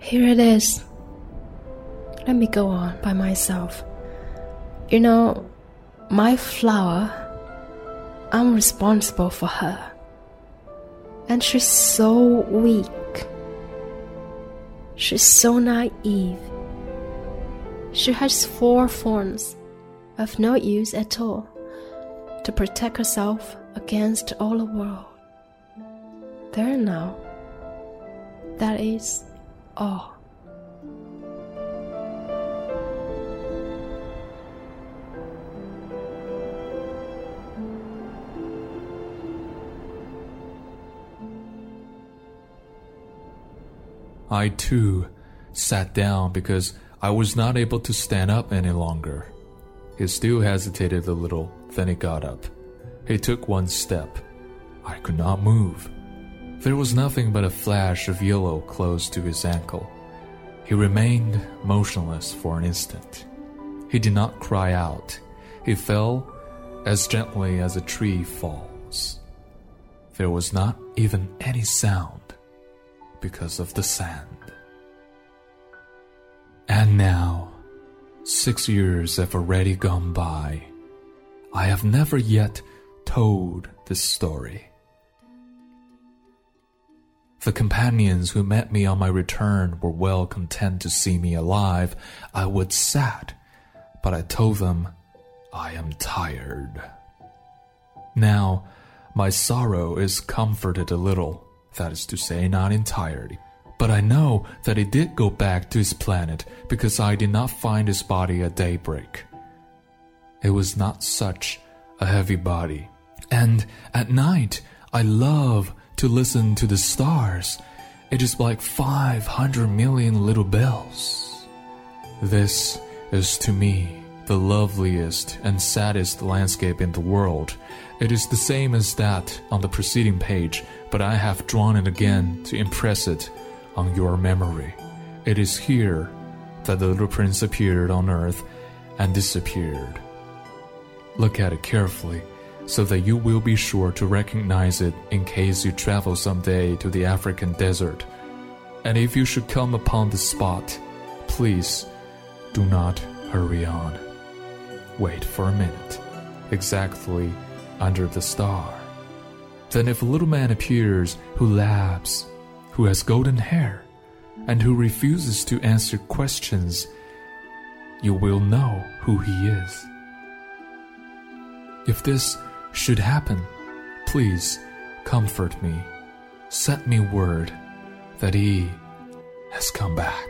Here it is. Let me go on by myself. You know, my flower, I'm responsible for her. And she's so weak. She's so naive. She has four forms of no use at all to protect herself against all the world. There now. That is all. I too sat down because I was not able to stand up any longer. He still hesitated a little, then he got up. He took one step. I could not move. There was nothing but a flash of yellow close to his ankle. He remained motionless for an instant. He did not cry out. He fell as gently as a tree falls. There was not even any sound because of the sand. And now, six years have already gone by. I have never yet told this story. The companions who met me on my return were well content to see me alive. I was sad, but I told them I am tired. Now, my sorrow is comforted a little that is to say, not entirely. But I know that he did go back to his planet because I did not find his body at daybreak. It was not such a heavy body. And at night, I love to listen to the stars. It is like 500 million little bells. This is to me the loveliest and saddest landscape in the world. It is the same as that on the preceding page, but I have drawn it again to impress it on your memory. It is here that the little prince appeared on earth and disappeared. Look at it carefully so that you will be sure to recognize it in case you travel someday to the African desert. And if you should come upon the spot, please do not hurry on. Wait for a minute, exactly under the star. Then, if a little man appears who laughs, who has golden hair, and who refuses to answer questions, you will know who he is. If this should happen, please comfort me. Send me word that he has come back.